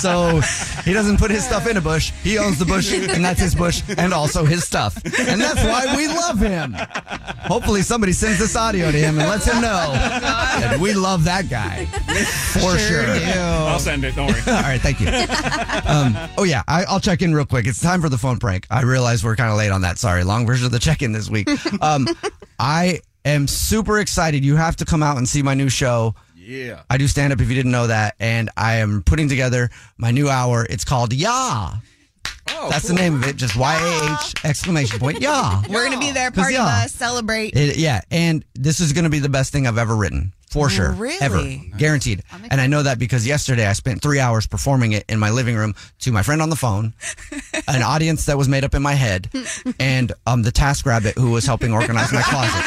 So he doesn't put his stuff in a bush. He owns the bush, and that's his bush, and also his stuff. And that's why we love him. Hopefully, somebody sends this audio to him and lets him know that we love that guy for sure. I'll send it. Don't worry. All right, thank you. Um, oh yeah, I, I'll check in real quick. It's time for the phone prank. I realize we're kind of late on that. Sorry, long version of the check-in this week. Um, I am super excited. You have to come out and see my new show. Yeah. I do stand up if you didn't know that, and I am putting together my new hour. It's called Yeah. That's the name of it. Just Y A H exclamation point. Yeah. We're going to be there, party yeah. bus, celebrate. It, yeah, and this is going to be the best thing I've ever written, for sure, Really? ever, guaranteed. And I know that because yesterday I spent three hours performing it in my living room to my friend on the phone, an audience that was made up in my head, and um the TaskRabbit who was helping organize my closet.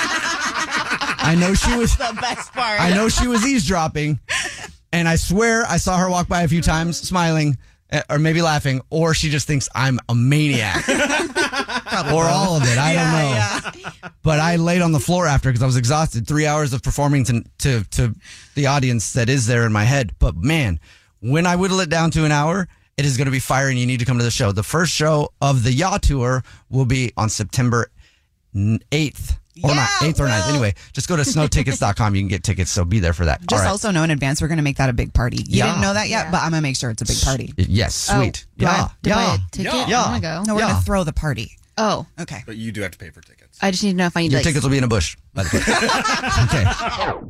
I know she was the best part. I know she was eavesdropping, and I swear I saw her walk by a few times, smiling. Eh, Or maybe laughing, or she just thinks I'm a maniac, or all of it. I don't know. But I laid on the floor after because I was exhausted. Three hours of performing to, to to the audience that is there in my head. But man, when I whittle it down to an hour, it is going to be fire, and you need to come to the show. The first show of the Yacht Tour will be on September eighth. Or not, eighth or ninth. Anyway, just go to snowtickets.com. You can get tickets, so be there for that. Just right. also know in advance we're going to make that a big party. You Yeah. didn't know that yet, but I'm going to make sure it's a big party. Yes, oh, sweet. do I- yeah, do I yeah. buy a ticket? Yeah. I want to go. No, we're Yeah. going to throw the party. Oh, Okay. But you do have to pay for tickets. I just need to know if I need Your like, tickets will be in a bush. By the way. okay.